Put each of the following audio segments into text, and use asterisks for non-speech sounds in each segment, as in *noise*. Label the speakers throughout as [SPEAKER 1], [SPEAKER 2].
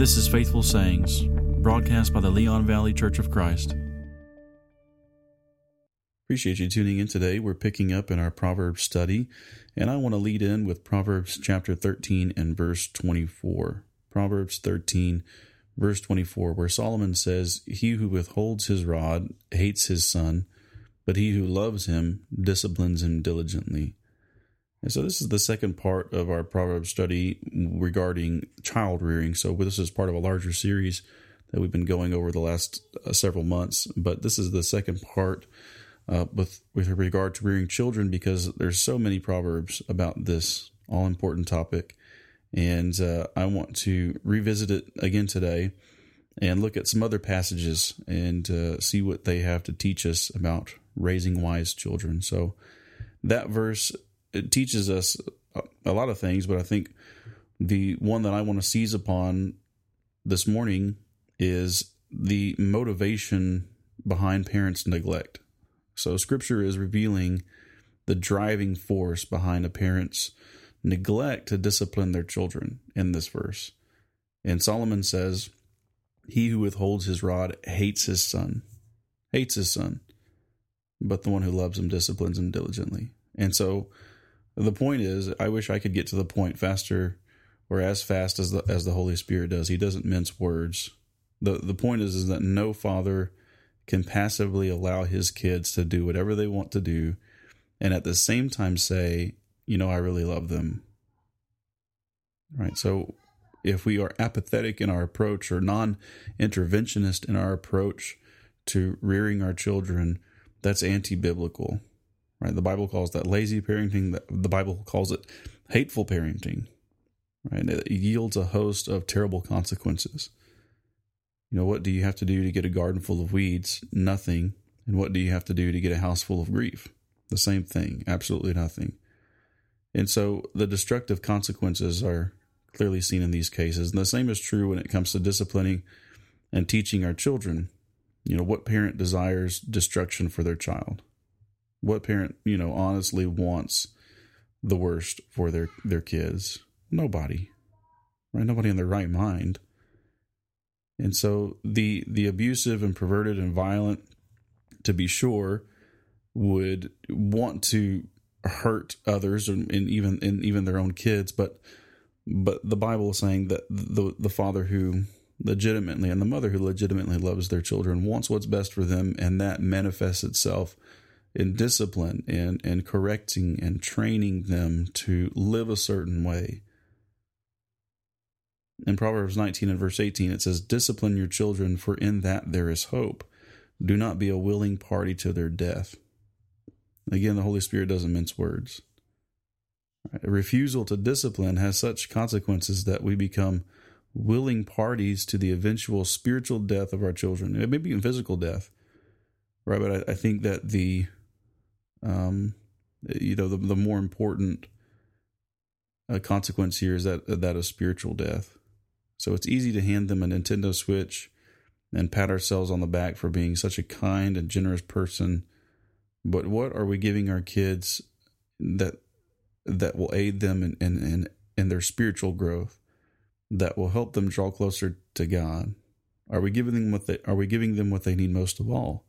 [SPEAKER 1] This is Faithful Sayings, broadcast by the Leon Valley Church of Christ. Appreciate you tuning in today. We're picking up in our Proverbs study, and I want to lead in with Proverbs chapter 13 and verse 24. Proverbs 13, verse 24, where Solomon says, He who withholds his rod hates his son, but he who loves him disciplines him diligently. And so this is the second part of our proverb study regarding child rearing. So this is part of a larger series that we've been going over the last uh, several months, but this is the second part uh, with with regard to rearing children because there's so many proverbs about this all important topic, and uh, I want to revisit it again today and look at some other passages and uh, see what they have to teach us about raising wise children. So that verse it teaches us a lot of things, but I think the one that I want to seize upon this morning is the motivation behind parents' neglect. So, Scripture is revealing the driving force behind a parent's neglect to discipline their children in this verse. And Solomon says, He who withholds his rod hates his son, hates his son, but the one who loves him disciplines him diligently. And so, the point is, I wish I could get to the point faster or as fast as the as the Holy Spirit does. He doesn't mince words. The the point is is that no father can passively allow his kids to do whatever they want to do and at the same time say, you know, I really love them. Right? So if we are apathetic in our approach or non-interventionist in our approach to rearing our children, that's anti-biblical right? The Bible calls that lazy parenting. The Bible calls it hateful parenting, right? It yields a host of terrible consequences. You know, what do you have to do to get a garden full of weeds? Nothing. And what do you have to do to get a house full of grief? The same thing. Absolutely nothing. And so the destructive consequences are clearly seen in these cases. And the same is true when it comes to disciplining and teaching our children. You know, what parent desires destruction for their child? What parent, you know, honestly wants the worst for their their kids? Nobody. Right? Nobody in their right mind. And so the the abusive and perverted and violent to be sure would want to hurt others and, and even and even their own kids but but the bible is saying that the the father who legitimately and the mother who legitimately loves their children wants what's best for them and that manifests itself in discipline and, and correcting and training them to live a certain way. In Proverbs 19 and verse 18, it says, Discipline your children, for in that there is hope. Do not be a willing party to their death. Again, the Holy Spirit doesn't mince words. A refusal to discipline has such consequences that we become willing parties to the eventual spiritual death of our children. It may be even physical death, right? But I, I think that the um, you know, the, the more important uh, consequence here is that that of spiritual death. So it's easy to hand them a Nintendo Switch and pat ourselves on the back for being such a kind and generous person. But what are we giving our kids that that will aid them in, in, in, in their spiritual growth, that will help them draw closer to God? Are we giving them what they are we giving them what they need most of all?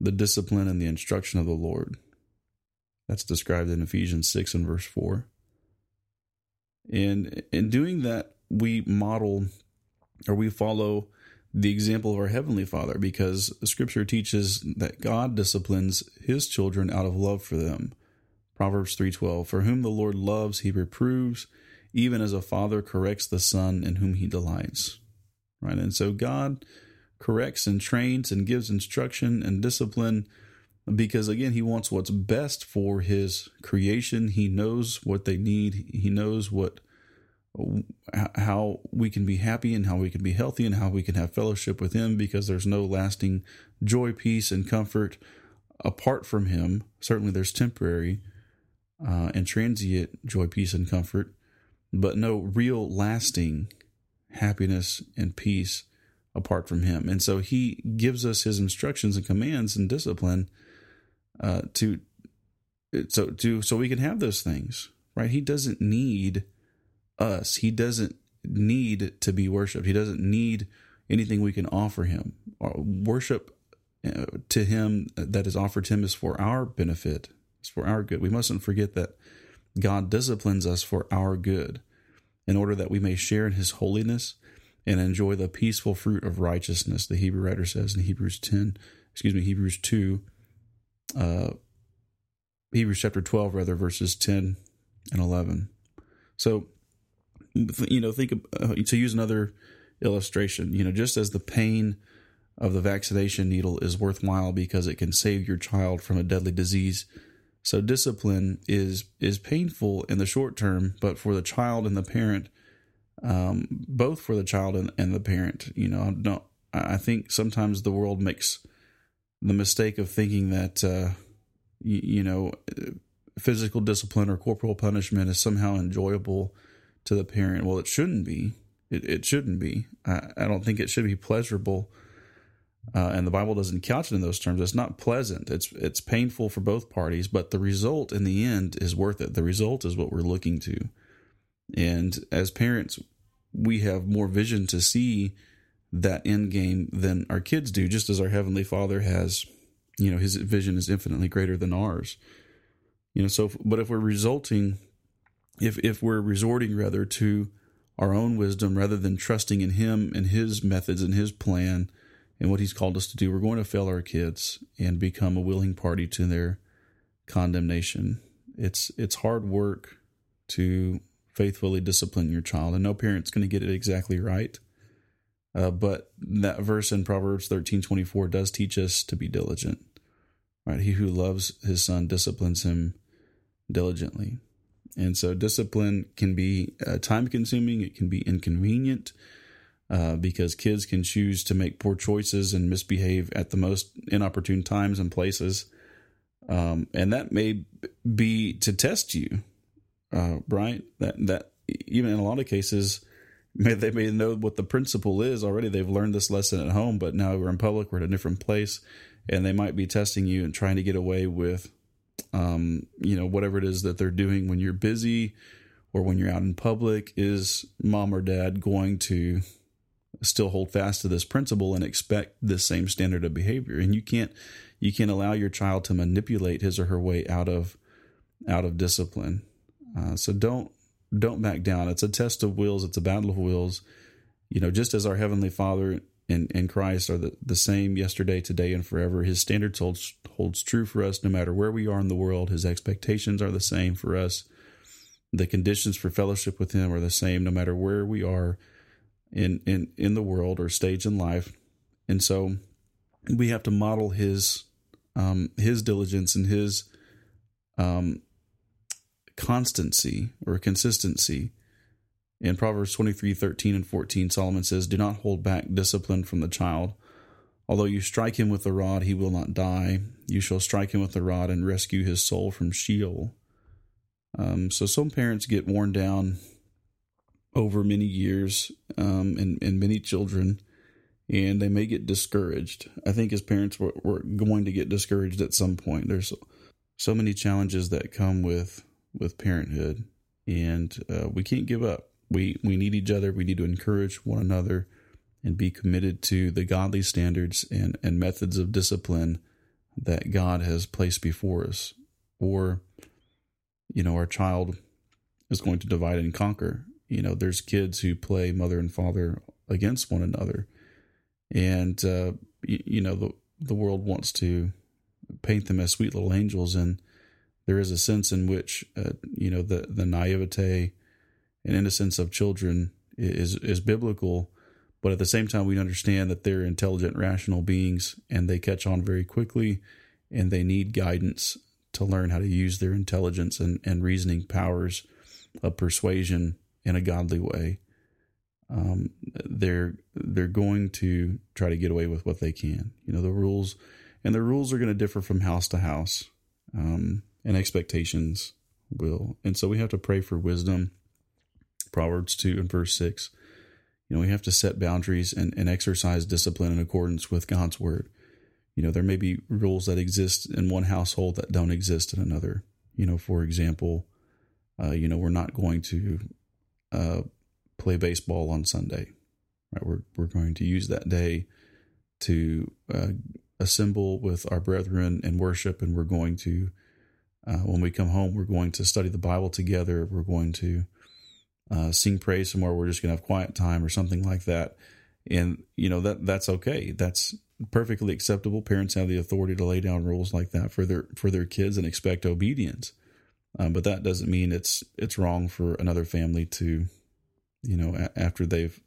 [SPEAKER 1] The discipline and the instruction of the Lord. That's described in Ephesians 6 and verse 4. And in doing that, we model or we follow the example of our Heavenly Father because Scripture teaches that God disciplines His children out of love for them. Proverbs 3:12 For whom the Lord loves he reproves even as a father corrects the son in whom he delights. Right? And so God corrects and trains and gives instruction and discipline because again he wants what's best for his creation. He knows what they need. He knows what how we can be happy and how we can be healthy and how we can have fellowship with him because there's no lasting joy peace and comfort apart from him. Certainly there's temporary uh, and transient joy peace and comfort but no real lasting happiness and peace apart from him. And so he gives us his instructions and commands and discipline uh, to so to so we can have those things, right? He doesn't need us. He doesn't need to be worshiped. He doesn't need anything we can offer him. Our worship uh, to him that is offered to him is for our benefit. It's for our good. We mustn't forget that God disciplines us for our good in order that we may share in his holiness and enjoy the peaceful fruit of righteousness, the Hebrew writer says in Hebrews 10, excuse me, Hebrews 2, uh, Hebrews chapter 12, rather, verses 10 and 11. So, you know, think of, uh, to use another illustration, you know, just as the pain of the vaccination needle is worthwhile because it can save your child from a deadly disease. So discipline is is painful in the short term, but for the child and the parent, um, both for the child and, and the parent, you know, I don't. I think sometimes the world makes the mistake of thinking that uh, you, you know physical discipline or corporal punishment is somehow enjoyable to the parent. Well, it shouldn't be. It, it shouldn't be. I, I don't think it should be pleasurable. Uh, and the Bible doesn't couch it in those terms. It's not pleasant. It's it's painful for both parties, but the result in the end is worth it. The result is what we're looking to. And as parents, we have more vision to see that end game than our kids do, just as our Heavenly Father has, you know, his vision is infinitely greater than ours. You know, so, but if we're resulting, if, if we're resorting rather to our own wisdom rather than trusting in Him and His methods and His plan and what He's called us to do, we're going to fail our kids and become a willing party to their condemnation. It's it's hard work to faithfully discipline your child, and no parent's going to get it exactly right. Uh, but that verse in Proverbs thirteen twenty four does teach us to be diligent. Right, he who loves his son disciplines him diligently. And so discipline can be uh, time consuming, it can be inconvenient uh, because kids can choose to make poor choices and misbehave at the most inopportune times and places. Um, and that may be to test you, uh, right? That, that even in a lot of cases, *laughs* may, they may know what the principle is already. They've learned this lesson at home, but now we're in public, we're at a different place, and they might be testing you and trying to get away with um, you know, whatever it is that they're doing when you're busy or when you're out in public, is mom or dad going to still hold fast to this principle and expect the same standard of behavior? And you can't you can't allow your child to manipulate his or her way out of out of discipline. Uh, so don't don't back down. It's a test of wills. It's a battle of wills. You know, just as our heavenly Father and, and Christ are the, the same yesterday, today, and forever. His standards holds holds true for us no matter where we are in the world. His expectations are the same for us. The conditions for fellowship with Him are the same no matter where we are in in in the world or stage in life. And so we have to model His um, His diligence and His um, constancy or consistency in Proverbs 23 13 and 14, Solomon says, Do not hold back discipline from the child. Although you strike him with the rod, he will not die. You shall strike him with the rod and rescue his soul from Sheol. Um, so some parents get worn down over many years um, and, and many children, and they may get discouraged. I think as parents, we're, we're going to get discouraged at some point. There's so many challenges that come with with parenthood, and uh, we can't give up we we need each other. We need to encourage one another and be committed to the godly standards and, and methods of discipline that God has placed before us. Or, you know, our child is going to divide and conquer. You know, there's kids who play mother and father against one another. And, uh, you, you know, the, the world wants to paint them as sweet little angels. And there is a sense in which, uh, you know, the, the naivete and innocence of children is is biblical, but at the same time we understand that they're intelligent, rational beings and they catch on very quickly and they need guidance to learn how to use their intelligence and, and reasoning powers of persuasion in a godly way. Um, they're they're going to try to get away with what they can. You know the rules, and the rules are going to differ from house to house, um, and expectations will. And so we have to pray for wisdom Proverbs 2 and verse 6. You know, we have to set boundaries and, and exercise discipline in accordance with God's word. You know, there may be rules that exist in one household that don't exist in another. You know, for example, uh, you know, we're not going to uh, play baseball on Sunday. Right? We're we're going to use that day to uh, assemble with our brethren and worship, and we're going to uh, when we come home, we're going to study the Bible together. We're going to uh, sing praise somewhere. We're just going to have quiet time or something like that. And you know that that's okay. That's perfectly acceptable. Parents have the authority to lay down rules like that for their for their kids and expect obedience. Um, but that doesn't mean it's it's wrong for another family to, you know, a- after they've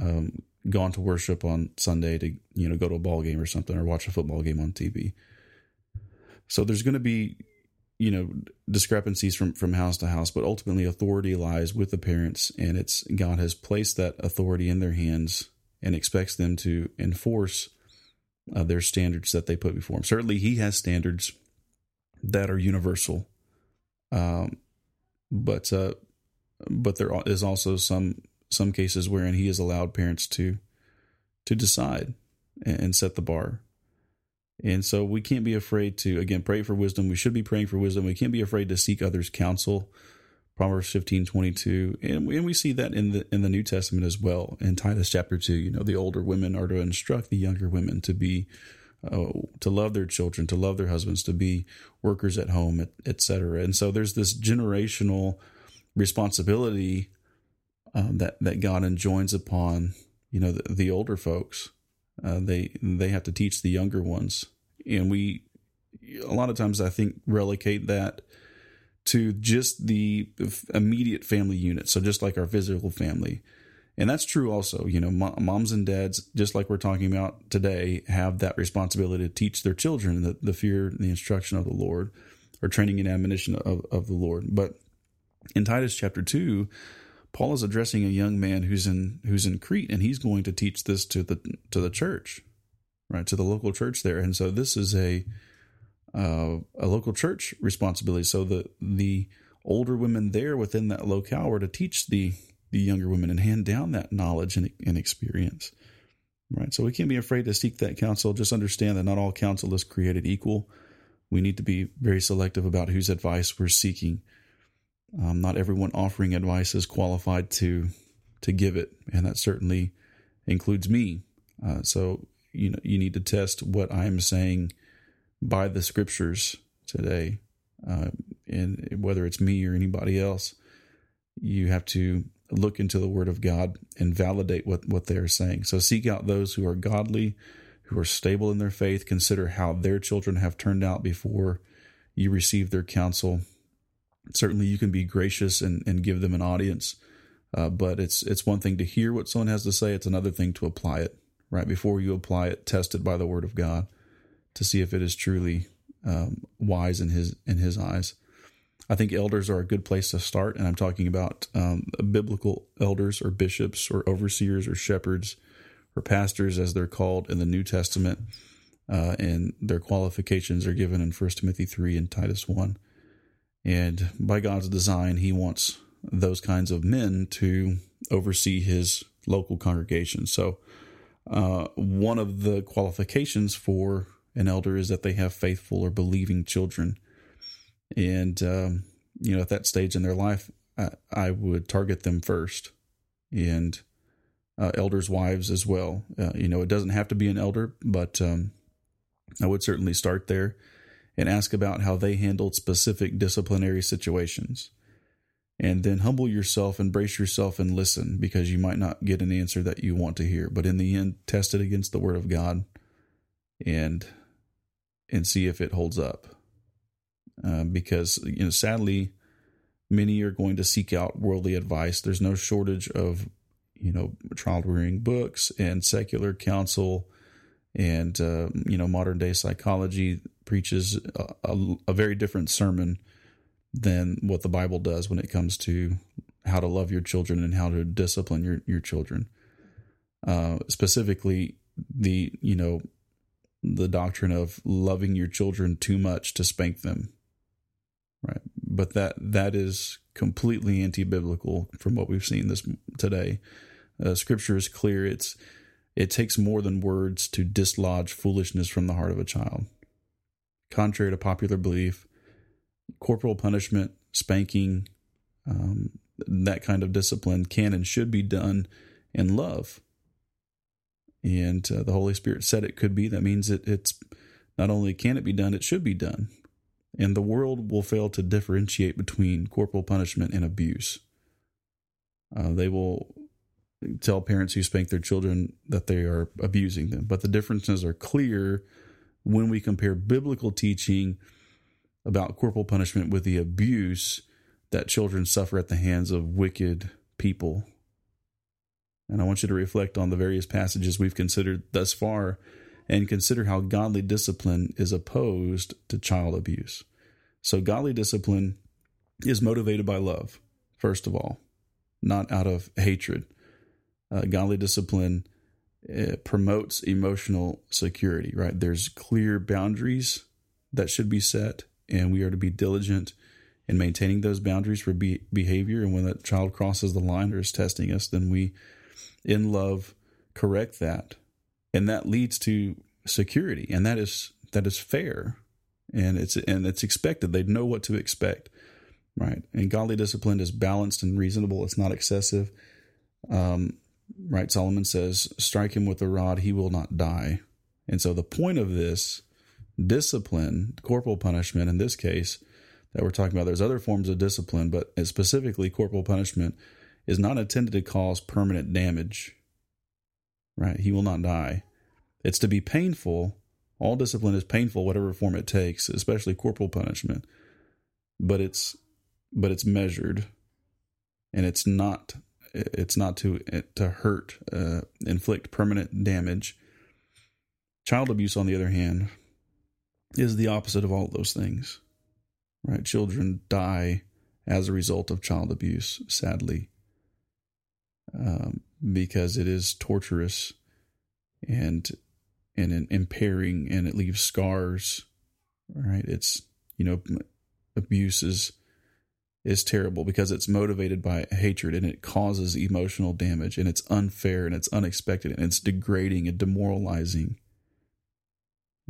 [SPEAKER 1] um, gone to worship on Sunday to you know go to a ball game or something or watch a football game on TV. So there's going to be you know discrepancies from from house to house, but ultimately authority lies with the parents, and it's God has placed that authority in their hands and expects them to enforce uh, their standards that they put before them. Certainly, He has standards that are universal, um, but uh, but there is also some some cases wherein He has allowed parents to to decide and set the bar. And so we can't be afraid to again pray for wisdom. We should be praying for wisdom. We can't be afraid to seek others' counsel. Proverbs fifteen twenty two, and we, and we see that in the in the New Testament as well. In Titus chapter two, you know, the older women are to instruct the younger women to be uh, to love their children, to love their husbands, to be workers at home, etc. And so there's this generational responsibility um, that that God enjoins upon you know the, the older folks. Uh, they they have to teach the younger ones, and we a lot of times I think relegate that to just the immediate family unit. So just like our physical family. And that's true also. You know, moms and dads, just like we're talking about today, have that responsibility to teach their children the, the fear and the instruction of the Lord or training and admonition of, of the Lord. But in Titus chapter 2, Paul is addressing a young man who's in who's in Crete and he's going to teach this to the to the church, right? To the local church there. And so this is a uh, a local church responsibility. So the the older women there within that locale were to teach the the younger women and hand down that knowledge and, and experience. Right. So we can't be afraid to seek that counsel. Just understand that not all counsel is created equal. We need to be very selective about whose advice we're seeking. Um, not everyone offering advice is qualified to to give it, and that certainly includes me. Uh, so you know you need to test what I'm saying by the scriptures today, uh, and whether it's me or anybody else, you have to look into the Word of God and validate what what they are saying. So seek out those who are godly, who are stable in their faith. Consider how their children have turned out before you receive their counsel. Certainly, you can be gracious and, and give them an audience, uh, but it's it's one thing to hear what someone has to say. It's another thing to apply it. Right before you apply it, test it by the Word of God to see if it is truly um, wise in his in his eyes. I think elders are a good place to start, and I'm talking about um, biblical elders or bishops or overseers or shepherds or pastors, as they're called in the New Testament, uh, and their qualifications are given in 1 Timothy three and Titus one. And by God's design, He wants those kinds of men to oversee His local congregation. So, uh, one of the qualifications for an elder is that they have faithful or believing children. And, um, you know, at that stage in their life, I, I would target them first and uh, elders' wives as well. Uh, you know, it doesn't have to be an elder, but um, I would certainly start there and ask about how they handled specific disciplinary situations. And then humble yourself, embrace yourself, and listen because you might not get an answer that you want to hear. But in the end, test it against the Word of God and and see if it holds up. Uh, because you know, sadly, many are going to seek out worldly advice. There's no shortage of you know child rearing books and secular counsel, and uh, you know modern day psychology preaches a, a, a very different sermon than what the Bible does when it comes to how to love your children and how to discipline your your children. Uh, specifically, the you know the doctrine of loving your children too much to spank them. Right. But that that is completely anti-biblical from what we've seen this today. Uh, scripture is clear. It's it takes more than words to dislodge foolishness from the heart of a child. Contrary to popular belief, corporal punishment, spanking, um, that kind of discipline can and should be done in love. And uh, the Holy Spirit said it could be. That means it, it's not only can it be done, it should be done. And the world will fail to differentiate between corporal punishment and abuse. Uh, they will tell parents who spank their children that they are abusing them. But the differences are clear when we compare biblical teaching about corporal punishment with the abuse that children suffer at the hands of wicked people. And I want you to reflect on the various passages we've considered thus far and consider how godly discipline is opposed to child abuse. So, godly discipline is motivated by love, first of all, not out of hatred. Uh, godly discipline uh, promotes emotional security, right? There's clear boundaries that should be set, and we are to be diligent in maintaining those boundaries for be- behavior. And when that child crosses the line or is testing us, then we, in love, correct that, and that leads to security, and that is that is fair, and it's and it's expected. They know what to expect, right? And godly discipline is balanced and reasonable. It's not excessive. Um, right? Solomon says, strike him with a rod, he will not die. And so the point of this discipline, corporal punishment in this case that we're talking about, there's other forms of discipline, but specifically corporal punishment is not intended to cause permanent damage, right? He will not die. It's to be painful. All discipline is painful, whatever form it takes, especially corporal punishment. But it's but it's measured, and it's not it's not to to hurt, uh, inflict permanent damage. Child abuse, on the other hand, is the opposite of all those things. Right? Children die as a result of child abuse, sadly, um, because it is torturous and and impairing, and it leaves scars. Right? It's you know abuse is is terrible because it's motivated by hatred and it causes emotional damage and it's unfair and it's unexpected and it's degrading and demoralizing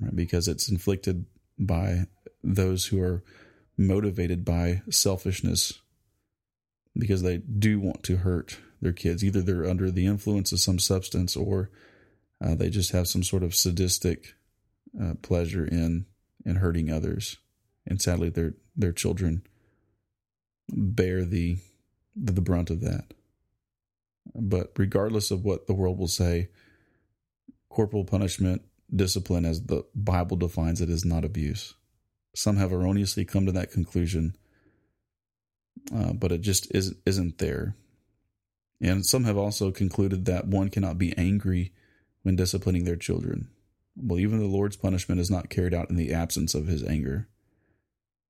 [SPEAKER 1] right? because it's inflicted by those who are motivated by selfishness because they do want to hurt their kids either they're under the influence of some substance or uh, they just have some sort of sadistic uh, pleasure in in hurting others and sadly their their children bear the the brunt of that. But regardless of what the world will say, corporal punishment, discipline, as the Bible defines it, is not abuse. Some have erroneously come to that conclusion, uh, but it just isn't isn't there. And some have also concluded that one cannot be angry when disciplining their children. Well, even the Lord's punishment is not carried out in the absence of his anger.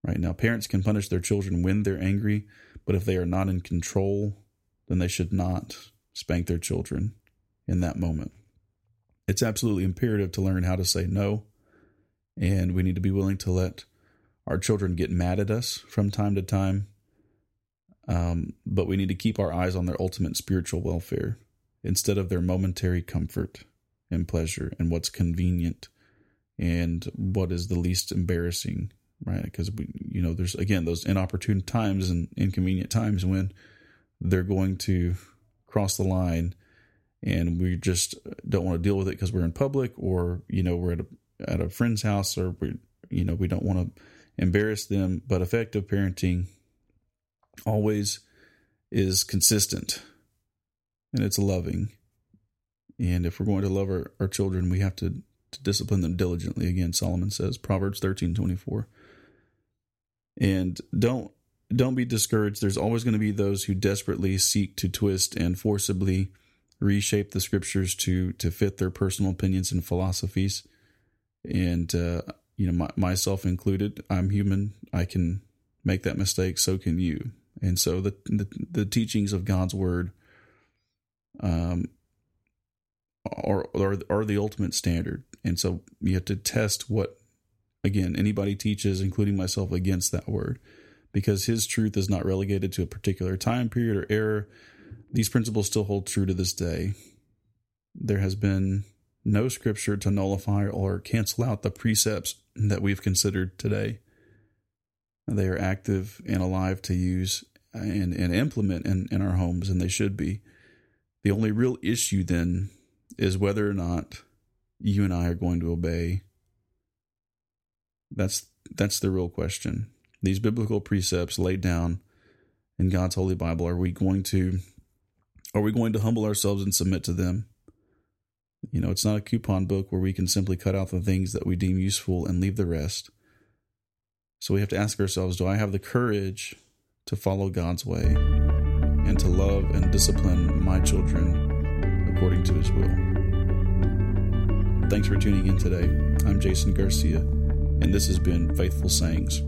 [SPEAKER 1] Right now, parents can punish their children when they're angry, but if they are not in control, then they should not spank their children in that moment. It's absolutely imperative to learn how to say no, and we need to be willing to let our children get mad at us from time to time. Um, but we need to keep our eyes on their ultimate spiritual welfare instead of their momentary comfort and pleasure and what's convenient and what is the least embarrassing right? Because we, you know, there's again those inopportune times and inconvenient times when they're going to cross the line, and we just don't want to deal with it because we're in public, or you know, we're at a at a friend's house, or we, you know, we don't want to embarrass them. But effective parenting always is consistent, and it's loving. And if we're going to love our, our children, we have to to discipline them diligently. Again, Solomon says, Proverbs thirteen twenty four. And don't don't be discouraged. There's always going to be those who desperately seek to twist and forcibly reshape the scriptures to to fit their personal opinions and philosophies. And uh, you know, my, myself included, I'm human. I can make that mistake. So can you. And so the the, the teachings of God's word um, are, are are the ultimate standard. And so you have to test what again, anybody teaches, including myself, against that word because his truth is not relegated to a particular time period or era. These principles still hold true to this day. There has been no scripture to nullify or cancel out the precepts that we've considered today. They are active and alive to use and, and implement in, in our homes, and they should be. The only real issue then is whether or not you and I are going to obey. That's that's the real question. These biblical precepts laid down in God's holy Bible, are we going to are we going to humble ourselves and submit to them? You know, it's not a coupon book where we can simply cut out the things that we deem useful and leave the rest. So we have to ask ourselves do I have the courage to follow God's way and to love and discipline my children according to his will? Thanks for tuning in today. I'm Jason Garcia, and this has been Faithful Sayings.